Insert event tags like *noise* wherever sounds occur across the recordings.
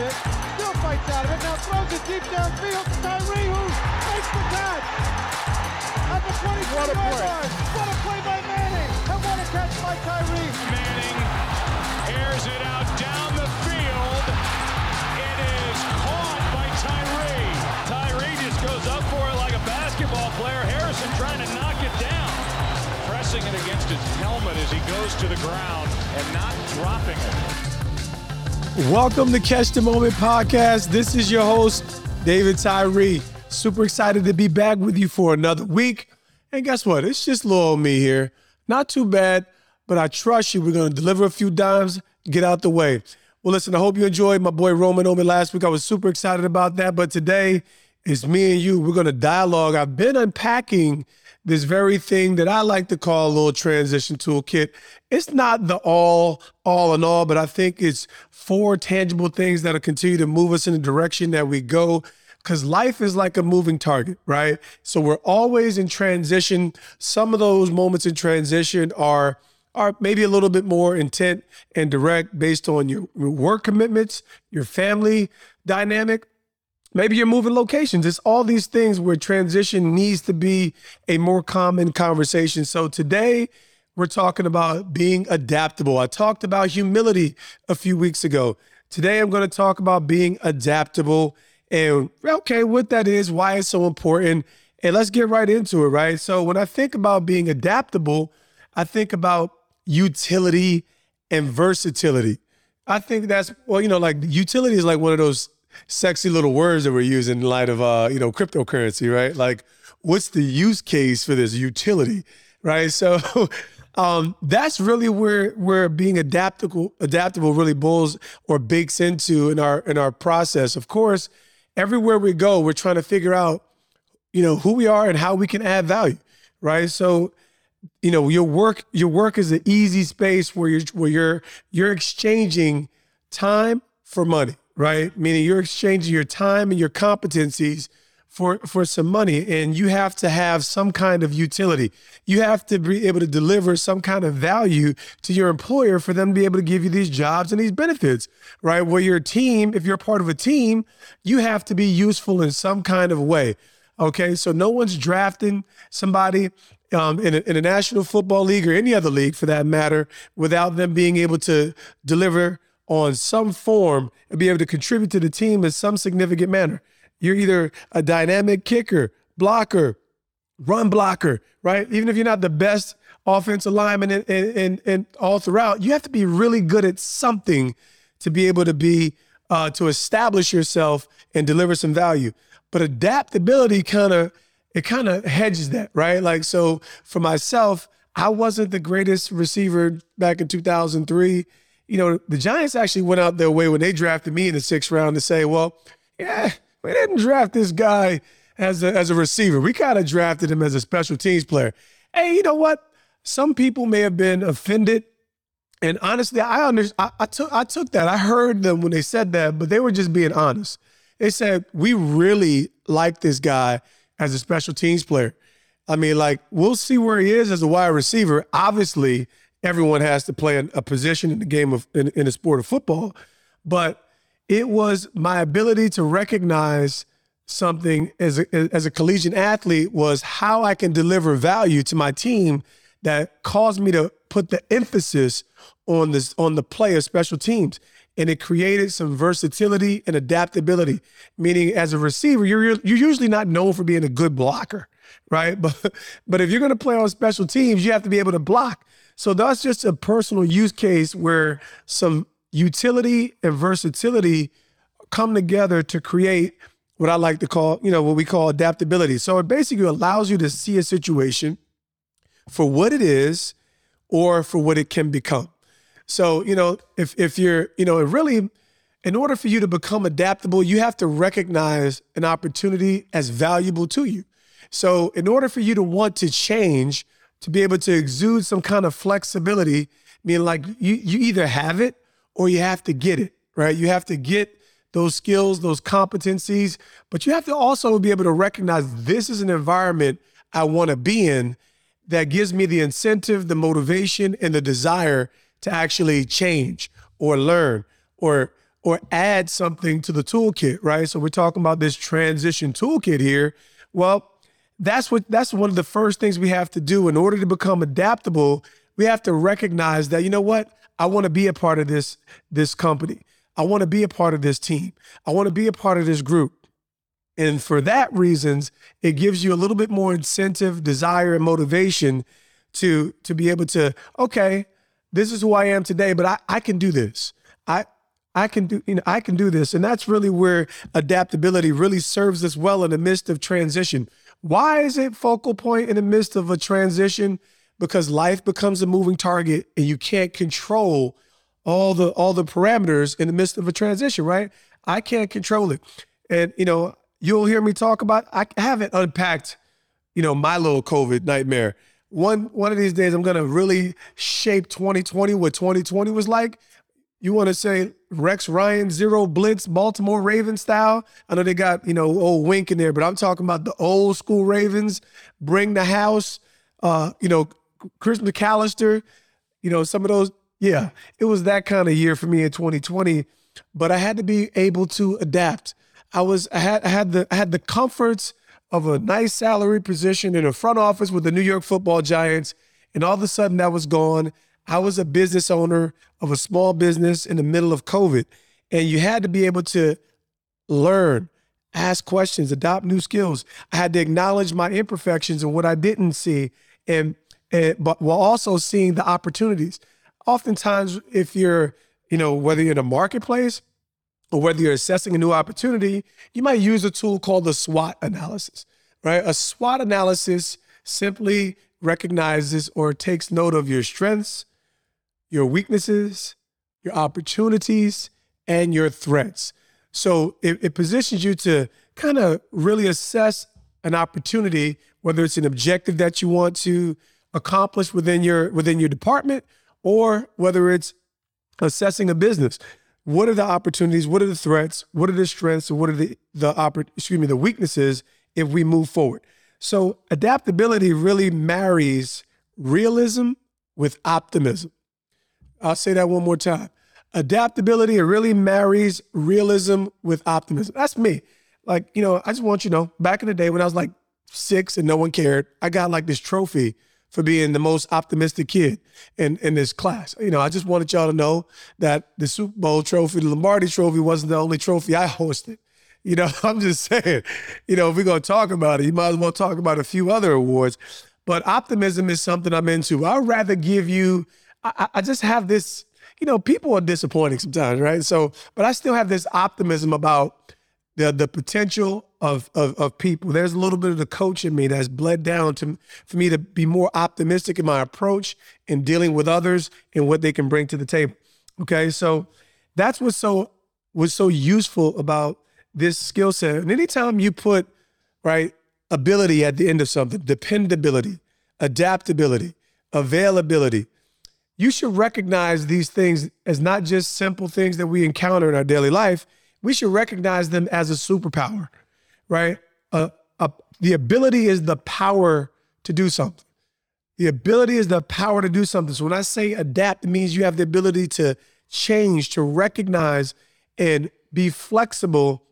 it. Still fights out of it. Now throws it deep downfield. Tyree who makes the catch. At the 23 yard line. What a play by Manning. And what a catch by Tyree. Manning airs it out down the field. It is caught by Tyree. Tyree just goes up for it like a basketball player. Harrison trying to knock it down. Pressing it against his helmet as he goes to the ground and not dropping it. Welcome to Catch the Moment podcast. This is your host, David Tyree. Super excited to be back with you for another week. And guess what? It's just little me here. Not too bad, but I trust you. We're going to deliver a few dimes, get out the way. Well, listen, I hope you enjoyed my boy Roman Oben last week. I was super excited about that. But today, it's me and you. We're going to dialogue. I've been unpacking this very thing that I like to call a little transition toolkit. It's not the all, all in all, but I think it's four tangible things that'll continue to move us in the direction that we go. Because life is like a moving target, right? So we're always in transition. Some of those moments in transition are are maybe a little bit more intent and direct based on your your work commitments, your family dynamic, Maybe you're moving locations. It's all these things where transition needs to be a more common conversation. So today we're talking about being adaptable. I talked about humility a few weeks ago. Today I'm going to talk about being adaptable and okay, what that is, why it's so important. And let's get right into it, right? So when I think about being adaptable, I think about utility and versatility. I think that's well, you know, like utility is like one of those sexy little words that we're using in light of uh, you know, cryptocurrency, right? Like, what's the use case for this utility, right? *laughs* So um, that's really where where being adaptable adaptable really boils or bakes into in our in our process. Of course, everywhere we go, we're trying to figure out, you know, who we are and how we can add value, right? So you know your work your work is an easy space where you're where you're you're exchanging time for money right? Meaning you're exchanging your time and your competencies for for some money and you have to have some kind of utility. You have to be able to deliver some kind of value to your employer for them to be able to give you these jobs and these benefits right? Where your team if you're part of a team you have to be useful in some kind of way Okay, so no one's drafting somebody um, in, a, in a National Football League or any other league for that matter without them being able to deliver on some form and be able to contribute to the team in some significant manner. You're either a dynamic kicker, blocker, run blocker, right? Even if you're not the best offensive lineman and, and, and, and all throughout, you have to be really good at something to be able to be uh, to establish yourself and deliver some value. But adaptability kind of it kind of hedges that, right? Like so for myself, I wasn't the greatest receiver back in 2003. You know, the Giants actually went out their way when they drafted me in the sixth round to say, well, yeah, we didn't draft this guy as a, as a receiver. We kind of drafted him as a special teams player. Hey, you know what? Some people may have been offended. And honestly, I under, I, I took I took that. I heard them when they said that, but they were just being honest. They said, we really like this guy as a special teams player. I mean, like, we'll see where he is as a wide receiver. Obviously, everyone has to play a position in the game of in, in the sport of football, but it was my ability to recognize something as a, as a collegiate athlete was how I can deliver value to my team that caused me to put the emphasis on this on the play of special teams and it created some versatility and adaptability. Meaning, as a receiver, you're you're usually not known for being a good blocker, right? *laughs* But but if you're going to play on special teams, you have to be able to block. So that's just a personal use case where some utility and versatility come together to create what I like to call, you know, what we call adaptability. So it basically allows you to see a situation for what it is or for what it can become. So, you know, if if you're, you know, it really in order for you to become adaptable, you have to recognize an opportunity as valuable to you. So, in order for you to want to change, to be able to exude some kind of flexibility, meaning like you you either have it or you have to get it, right? You have to get those skills, those competencies, but you have to also be able to recognize this is an environment I want to be in that gives me the incentive, the motivation, and the desire to actually change or learn or or add something to the toolkit, right? So we're talking about this transition toolkit here. Well, that's what that's one of the first things we have to do in order to become adaptable. We have to recognize that you know what? I want to be a part of this this company. I want to be a part of this team. I want to be a part of this group. And for that reasons, it gives you a little bit more incentive, desire, and motivation to to be able to, okay, this is who I am today, but I, I can do this. I I can do, you know, I can do this. And that's really where adaptability really serves us well in the midst of transition. Why is it focal point in the midst of a transition? Because life becomes a moving target and you can't control all the all the parameters in the midst of a transition, right? I can't control it. And you know, you'll hear me talk about I haven't unpacked, you know, my little COVID nightmare. One one of these days I'm gonna really shape 2020 what 2020 was like. You want to say Rex Ryan zero blitz Baltimore Ravens style? I know they got, you know, old wink in there, but I'm talking about the old school Ravens, bring the house, uh, you know, Chris McAlister. you know, some of those yeah, it was that kind of year for me in 2020, but I had to be able to adapt. I was I had I had the I had the comforts of a nice salary position in a front office with the New York Football Giants, and all of a sudden that was gone. I was a business owner of a small business in the middle of COVID, and you had to be able to learn, ask questions, adopt new skills. I had to acknowledge my imperfections and what I didn't see, and, and but while also seeing the opportunities oftentimes if you're, you know, whether you're in a marketplace or whether you're assessing a new opportunity, you might use a tool called the SWOT analysis, right? A SWOT analysis simply recognizes or takes note of your strengths, your weaknesses, your opportunities, and your threats. So it, it positions you to kind of really assess an opportunity, whether it's an objective that you want to accomplish within your within your department or whether it's assessing a business. What are the opportunities? What are the threats? What are the strengths? What are the the excuse me the weaknesses if we move forward? So adaptability really marries realism with optimism. I'll say that one more time. Adaptability it really marries realism with optimism. That's me. Like, you know, I just want you to know, back in the day when I was like six and no one cared, I got like this trophy for being the most optimistic kid in, in this class. You know, I just wanted y'all to know that the Super Bowl trophy, the Lombardi trophy wasn't the only trophy I hosted. You know, *laughs* I'm just saying, you know, if we're going to talk about it, you might as well talk about a few other awards. But optimism is something I'm into. I'd rather give you, I, I just have this, you know, people are disappointing sometimes, right? So, but I still have this optimism about the the potential of, of of people. There's a little bit of the coach in me that's bled down to for me to be more optimistic in my approach in dealing with others and what they can bring to the table. Okay, so that's what's so was so useful about this skill set. And anytime you put right ability at the end of something, dependability, adaptability, availability, you should recognize these things as not just simple things that we encounter in our daily life we should recognize them as a superpower, right? Uh, uh, the ability is the power to do something. The ability is the power to do something. So when I say adapt, it means you have the ability to change, to recognize, and be flexible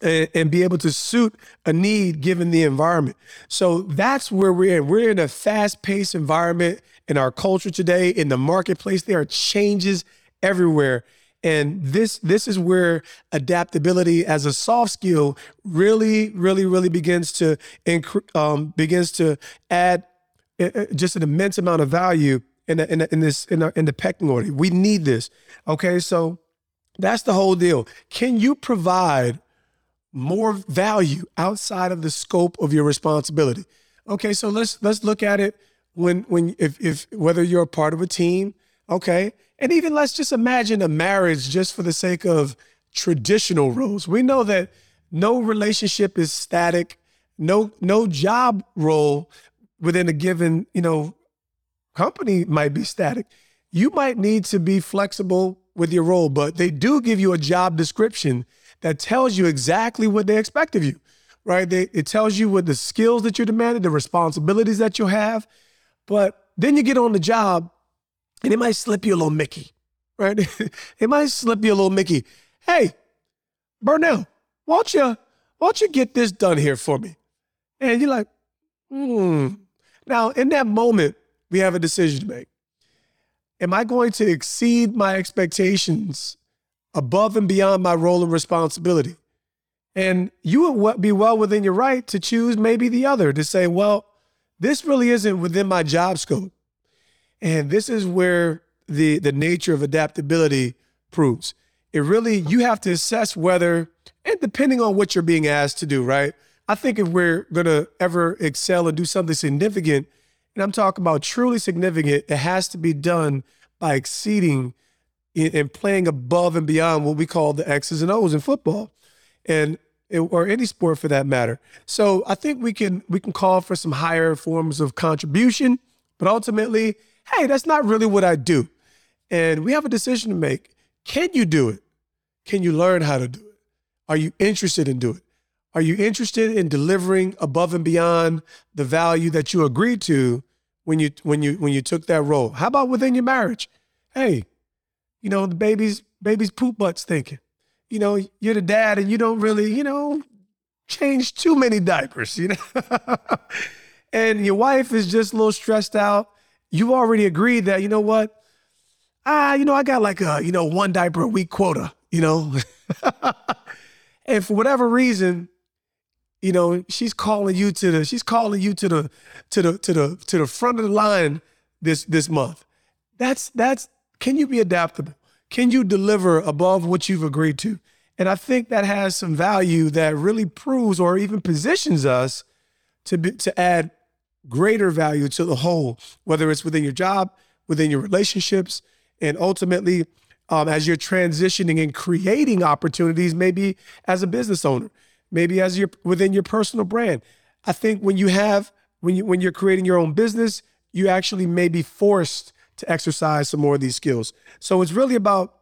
and, and, be able to suit a need given the environment. So that's where we're in. We're in a fast paced environment in our culture today, in the marketplace. There are changes everywhere. And this this is where adaptability as a soft skill really, really, really begins to um, begins to add uh, uh, just an immense amount of value in in, in this in, in the pecking order. We need this. Okay, so that's the whole deal. Can you provide more value outside of the scope of your responsibility? Okay, so let's let's look at it when when if if whether you're a part of a team, okay, and even let's just imagine a marriage just for the sake of traditional roles. We know that no relationship is static. No, no job role within a given, you know, company might be static. You might need to be flexible with your role, but they do give you a job description that tells you exactly what they expect of you, right? They, it tells you what the skills that you're demanded, the responsibilities that you'll have. But then you get on the job and it might slip you a little Mickey, right? *laughs* it might slip you a little Mickey. hey, Burnell, why don't you, why don't you get this done here for me? And you're like, hmm. Now, in that moment, we have a decision to make. Am I going to exceed my expectations above and beyond my role and responsibility? And you would be well within your right to choose maybe the other to say, well, this really isn't within my job scope. And this is where the, the nature of adaptability proves. It really, you have to assess whether, and depending on what you're being asked to do, right? I think if we're to ever excel and do something significant, and I'm talking about truly significant, it has to be done by exceeding and playing above and beyond what we call the X's and O's in football, and or any sport for that matter. So I think we can we can call for some higher forms of contribution, but ultimately, hey, that's not really what I do, and we have a decision to make. Can you do it? Can you learn how to do it? Are you interested in doing it? Are you interested in delivering above and beyond the value that you agreed to when you when you when you took that role? How about within your marriage? Hey, you know, the baby's baby's poop butts thinking. You know, you're the dad and you don't really, you know, change too many diapers, you know. *laughs* and your wife is just a little stressed out. You already agreed that, you know what? Ah, you know, I got like a, you know, one diaper a week quota, you know. *laughs* and for whatever reason, you know, she's calling you to the she's calling you to the to the to the to the front of the line this this month. That's that's can you be adaptable? Can you deliver above what you've agreed to? And I think that has some value that really proves or even positions us to be, to add greater value to the whole, whether it's within your job, within your relationships, and ultimately um, as you're transitioning and creating opportunities, maybe as a business owner maybe as your within your personal brand. I think when you have when you when you're creating your own business, you actually may be forced to exercise some more of these skills. So it's really about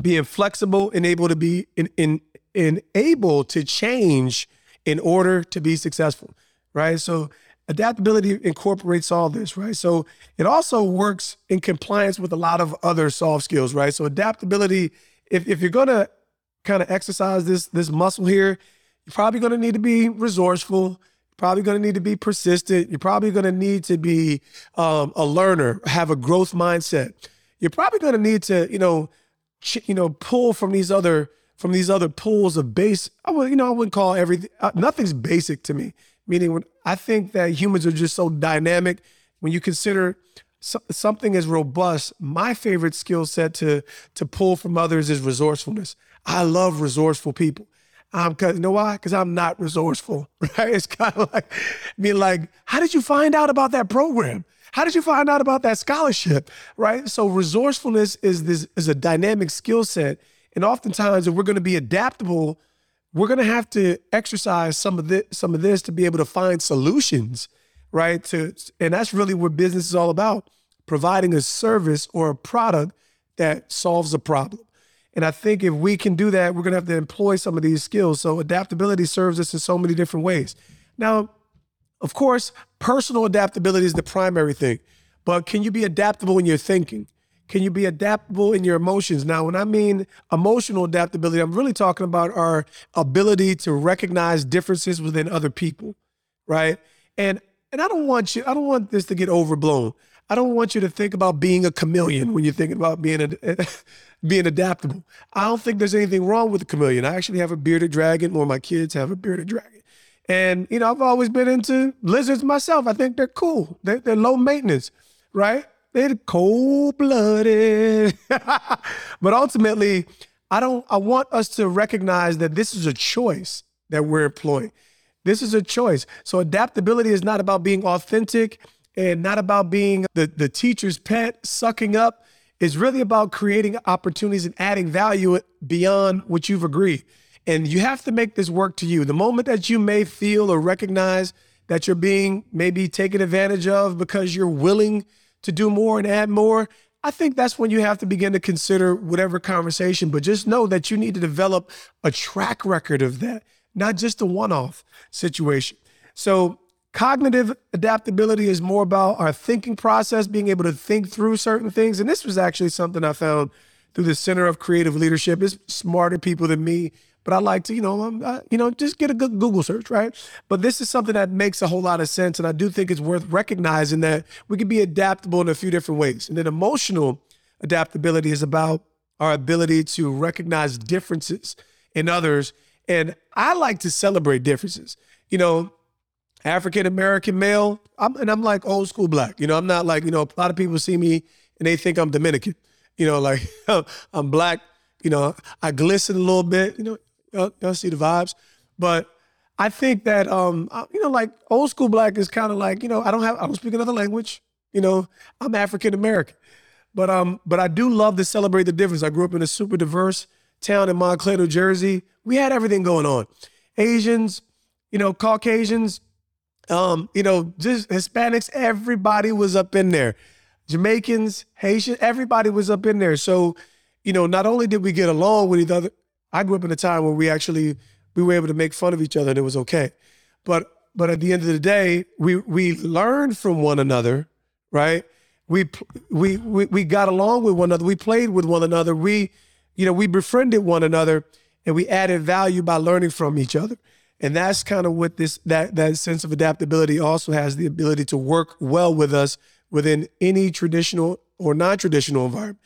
being flexible and able to be in in, in able to change in order to be successful, right? So adaptability incorporates all this, right? So it also works in compliance with a lot of other soft skills, right? So adaptability, if, if you're gonna kind of exercise this this muscle here, you're probably to need to be resourceful. Probably going to need to be persistent. You're probably going to need to be um, a learner, have a growth mindset. You're probably going to need to, you know, ch- you know, pull from these other from these other pools of base. I would, you know, I wouldn't call everything. Uh, nothing's basic to me. Meaning, when I think that humans are just so dynamic. When you consider so, something as robust, my favorite skill set to to pull from others is resourcefulness. I love resourceful people. Um, cause you know why? Because I'm not resourceful, *laughs* right? It's kind of like being like, how did you find out about that program? How did you find out about that scholarship? Right? So resourcefulness is this is a dynamic skill set. And oftentimes, if we're going to be adaptable, we're going to have to exercise some of this, some of this to be able to find solutions, right? To and that's really what business is all about: providing a service or a product that solves a problem. And I think if we can do that, we're going to have to employ some of these skills. So adaptability serves us in so many different ways. Now, of course, personal adaptability is the primary thing, but can you be adaptable in your thinking? Can you be adaptable in your emotions? Now, when I mean emotional adaptability, I'm really talking about our ability to recognize differences within other people, right? And and I don't want you, I don't want this to get overblown. I don't want you to think about being a chameleon when you're thinking about being a, *laughs* being adaptable. I don't think there's anything wrong with a chameleon. I actually have a bearded dragon, or my kids have a bearded dragon. And you know, I've always been into lizards myself. I think they're cool. They're, they're low maintenance, right? They're cold blooded. *laughs* but ultimately, I don't. I want us to recognize that this is a choice that we're employing. This is a choice. So adaptability is not about being authentic and not about being the, the teacher's pet, sucking up. It's really about creating opportunities and adding value beyond what you've agreed. And you have to make this work to you. The moment that you may feel or recognize that you're being maybe taken advantage of because you're willing to do more and add more, I think that's when you have to begin to consider whatever conversation. But just know that you need to develop a track record of that, not just a one off situation. So Cognitive adaptability is more about our thinking process, being able to think through certain things. And this was actually something I found through the Center of Creative Leadership. It's smarter people than me, but I like to, you know, um, uh, you know, just get a good Google search, right? But this is something that makes a whole lot of sense, and I do think it's worth recognizing that we can be adaptable in a few different ways. And then emotional adaptability is about our ability to recognize differences in others, and I like to celebrate differences. You know, African American male, I'm, and I'm like old school black. You know, I'm not like you know a lot of people see me and they think I'm Dominican. You know, like *laughs* I'm black. You know, I glisten a little bit. You know, y'all, y'all see the vibes, but I think that um, you know, like old school black is kind of like you know, I don't have, I don't speak another language. You know, I'm African American, but um, but I do love to celebrate the difference. I grew up in a super diverse town in Montclair, New Jersey. We had everything going on, Asians, you know, Caucasians, um, you know, just Hispanics. Everybody was up in there. Jamaicans, Haitian, everybody was up in there. So, you know, not only did we get along with each other, I grew up in a time where we actually we were able to make fun of each other and it was okay. But but at the end of the day, we we learned from one another, right? We we we we got along with one another. We played with one another. We, you know, we befriended one another and we added value by learning from each other. And that's kind of what this that that sense of adaptability also has the ability to work well with us within any traditional or non-traditional environment.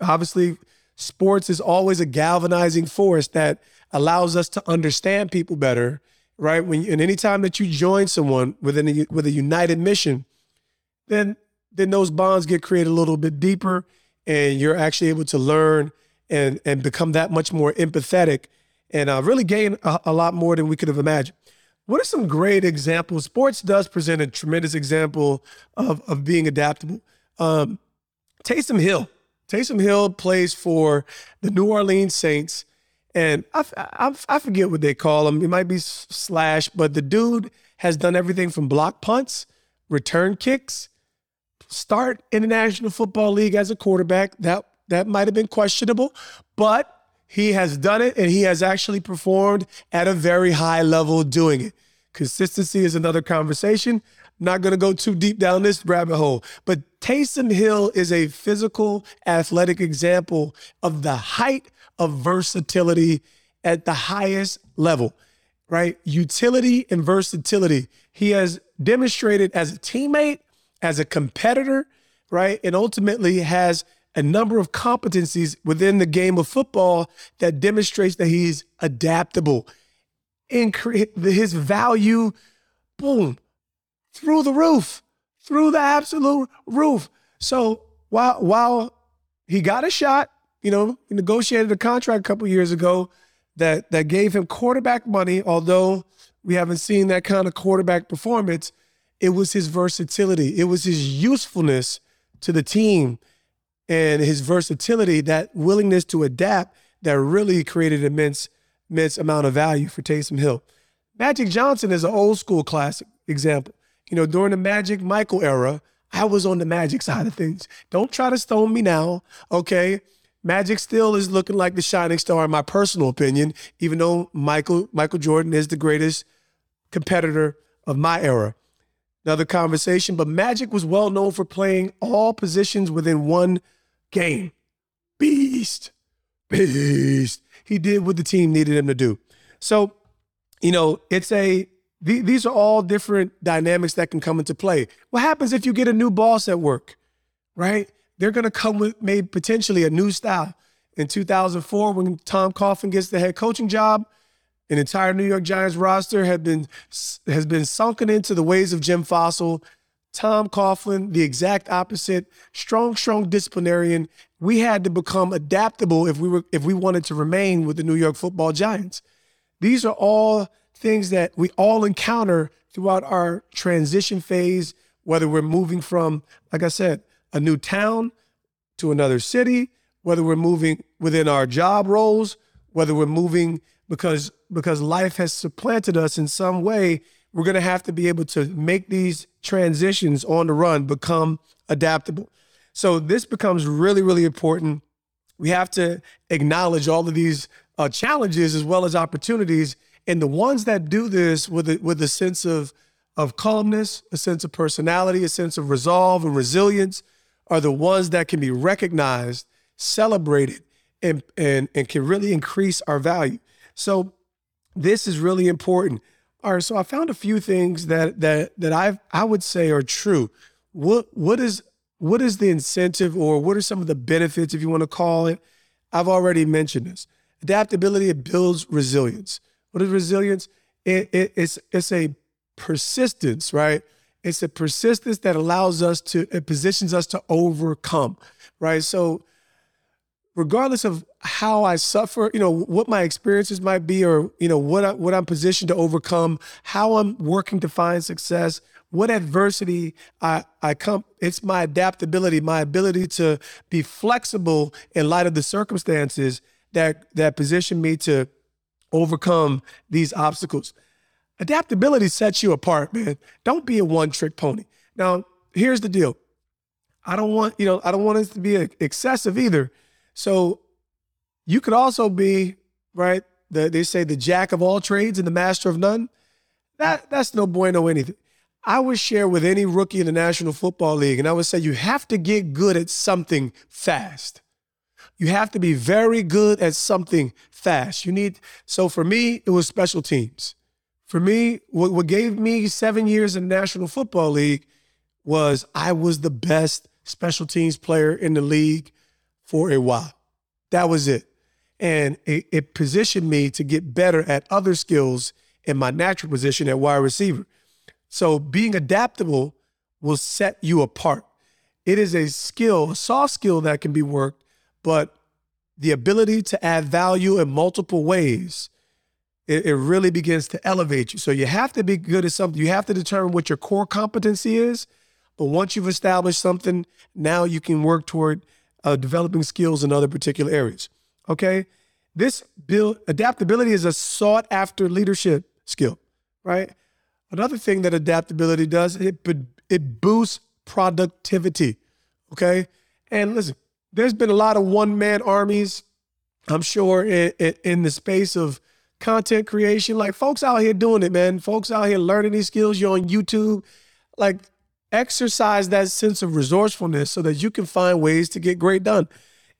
Obviously, sports is always a galvanizing force that allows us to understand people better, right? When and anytime that you join someone within a, with a united mission, then then those bonds get created a little bit deeper, and you're actually able to learn and and become that much more empathetic, and uh, really gain a, a lot more than we could have imagined. What are some great examples? Sports does present a tremendous example of, of being adaptable. Um, Taysom Hill. Taysom Hill plays for the New Orleans Saints, and I, I, I forget what they call him. It might be slash, but the dude has done everything from block punts, return kicks, start in the National Football League as a quarterback. That that might have been questionable, but he has done it and he has actually performed at a very high level doing it. Consistency is another conversation. Not going to go too deep down this rabbit hole, but Taysom Hill is a physical, athletic example of the height of versatility at the highest level, right? Utility and versatility. He has demonstrated as a teammate, as a competitor, right? And ultimately has a number of competencies within the game of football that demonstrates that he's adaptable. Increase his value, boom, through the roof, through the absolute roof. So while while he got a shot, you know, he negotiated a contract a couple years ago that that gave him quarterback money, although we haven't seen that kind of quarterback performance. It was his versatility, it was his usefulness to the team and his versatility, that willingness to adapt, that really created immense, immense amount of value for Taysom Hill. Magic Johnson is an old school classic example. You know, during the Magic Michael era, I was on the Magic side of things. Don't try to stone me now, okay? Magic still is looking like the shining star in my personal opinion, even though Michael Michael Jordan is the greatest competitor of my era. Another conversation, but Magic was well known for playing all positions within one game. Beast. Beast. He did what the team needed him to do. So, you know, it's a, these are all different dynamics that can come into play. What happens if you get a new boss at work, right? They're going to come with maybe potentially a new style. In 2004, when Tom Coughlin gets the head coaching job, an entire New York Giants roster had been has been sunken into the ways of Jim Fassel, Tom Coughlin, the exact opposite, strong, strong disciplinarian. We had to become adaptable if we were if we wanted to remain with the New York Football Giants. These are all things that we all encounter throughout our transition phase, whether we're moving from, like I said, a new town to another city, whether we're moving within our job roles, whether we're moving because because life has supplanted us in some way we're going to have to be able to make these transitions on the run become adaptable. So this becomes really, really important. We have to acknowledge all of these uh, challenges as well as opportunities. And the ones that do this with a, with a sense of, of calmness, a sense of personality, a sense of resolve and resilience are the ones that can be recognized, celebrated, and and and can really increase our value. So this is really important. All right, so I found a few things that that that I I would say are true. What what is what is the incentive or what are some of the benefits if you want to call it? I've already mentioned this. Adaptability it builds resilience. What is resilience? It, it, it's it's a persistence, right? It's a persistence that allows us to it positions us to overcome, right? So regardless of how I suffer, you know, what my experiences might be, or you know, what I, what I'm positioned to overcome, how I'm working to find success, what adversity I I come. It's my adaptability, my ability to be flexible in light of the circumstances that that position me to overcome these obstacles. Adaptability sets you apart, man. Don't be a one trick pony. Now, here's the deal. I don't want, you know, I don't want it to be excessive either so you could also be, right? The, they say the jack of all trades and the master of none. That that's no bueno anything. I would share with any rookie in the National Football League, and I would say you have to get good at something fast. You have to be very good at something fast. You need so for me, it was special teams. For me, what, what gave me seven years in the National Football League was I was the best special teams player in the league for a while. That was it. And it, it, positioned me to get better at other skills in my natural position at wide receiver. So being adaptable will set you apart. It is a skill, a soft skill that can be worked, but the ability to add value in multiple ways, it, it really begins to elevate you. So you have to be good at something. You have to determine what your core competency is. But once you've established something, now you can work toward uh, developing skills in other particular areas. Okay, this build adaptability is a sought after leadership skill, right? Another thing that adaptability does it it boosts productivity. Okay, and listen, there's been a lot of one man armies. I'm sure in, in, in the space of content creation, like folks out here doing it, man. Folks out here learning these skills. You're on YouTube, like exercise that sense of resourcefulness so that you can find ways to get great done.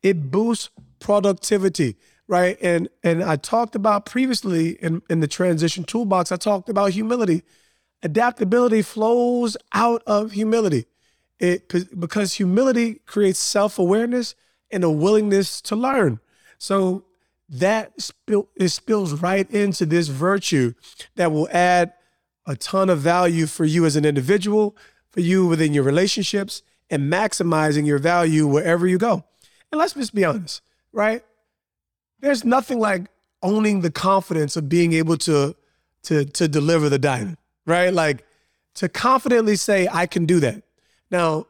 It boosts productivity, right? And and I talked about previously in, in the transition toolbox, I talked about humility. Adaptability flows out of humility. It because humility creates self-awareness and a willingness to learn. So that spill, it spills right into this virtue that will add a ton of value for you as an individual, for you within your relationships and maximizing your value wherever you go. And let's just be honest, right? There's nothing like owning the confidence of being able to to to deliver the diamond, right? Like to confidently say I can do that. Now,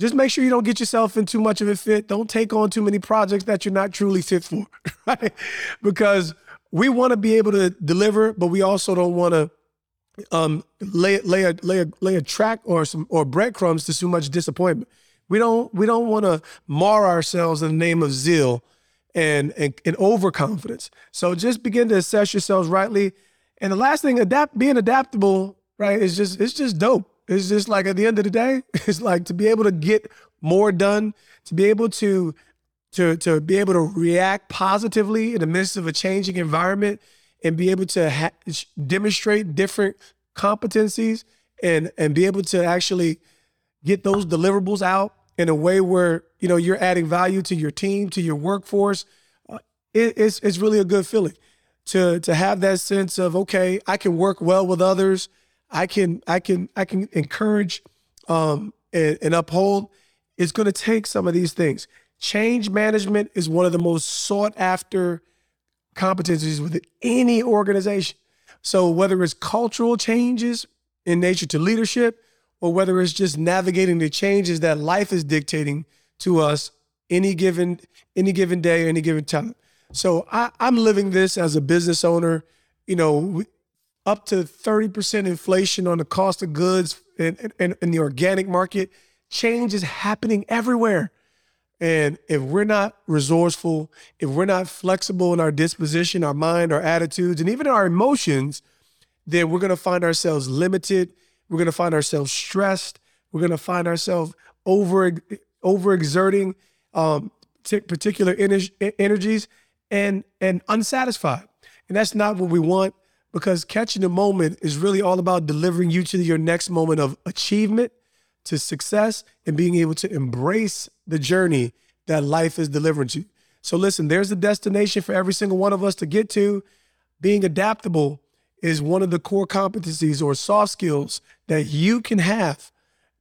just make sure you don't get yourself in too much of a fit. Don't take on too many projects that you're not truly fit for, *laughs* right? Because we want to be able to deliver, but we also don't want to um, lay lay a lay a lay a track or some or breadcrumbs to too much disappointment. We don't we don't want to mar ourselves in the name of zeal and, and and overconfidence. So just begin to assess yourselves rightly. And the last thing, adapt being adaptable, right? Is just it's just dope. It's just like at the end of the day, *laughs* it's like to be able to get more done, to be able to to to be able to react positively in the midst of a changing environment and be able to ha- demonstrate different competencies and and be able to actually get those deliverables out in a way where you know you're adding value to your team to your workforce. Uh, it, it's it's really a good feeling to to have that sense of okay I can work well with others. I can I can I can encourage um, and, and uphold. It's going to take some of these things. Change management is one of the most sought after competencies within any organization. So whether it's cultural changes in nature to leadership, or whether it's just navigating the changes that life is dictating to us any given any given day, any given time. So I, I'm living this as a business owner. You know, up to 30% inflation on the cost of goods in, in, in the organic market. Change is happening everywhere. And if we're not resourceful, if we're not flexible in our disposition, our mind, our attitudes, and even our emotions, then we're going to find ourselves limited. We're going to find ourselves stressed. We're going to find ourselves over overexerting. Um, particular energies and and unsatisfied. And that's not what we want because catching the moment is really all about delivering you to your next moment of achievement, to success, and being able to embrace the journey that life is delivering to you. So listen, there's a destination for every single one of us to get to. Being adaptable is one of the core competencies or soft skills that you can have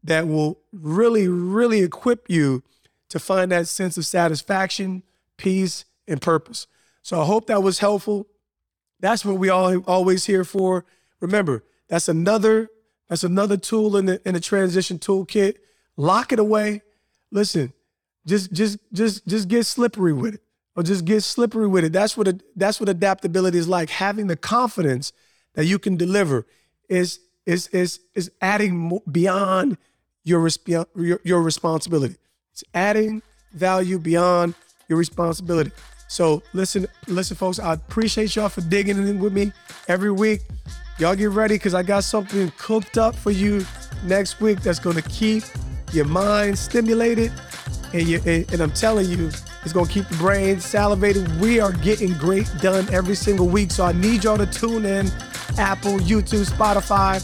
that will really, really equip you to find that sense of satisfaction, peace, and purpose. So I hope that was helpful. That's what we all always here for. Remember, that's another that's another tool in the in the transition toolkit. Lock it away. Listen, just just just just get slippery with it, or just get slippery with it. That's what a, that's what adaptability is like. Having the confidence that you can deliver is is is is adding beyond your, your your responsibility. It's adding value beyond your responsibility. So listen, listen, folks. I appreciate y'all for digging in with me every week. Y'all get ready because I got something cooked up for you next week that's going to keep your mind stimulated, and you and, and I'm telling you, it's going to keep the brain salivated. We are getting great done every single week, so I need y'all to tune in. Apple, YouTube, Spotify.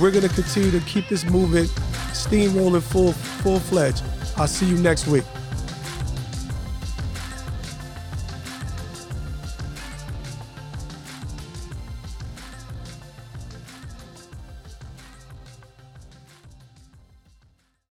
We're going to continue to keep this moving steamrolling full full fledged. I'll see you next week.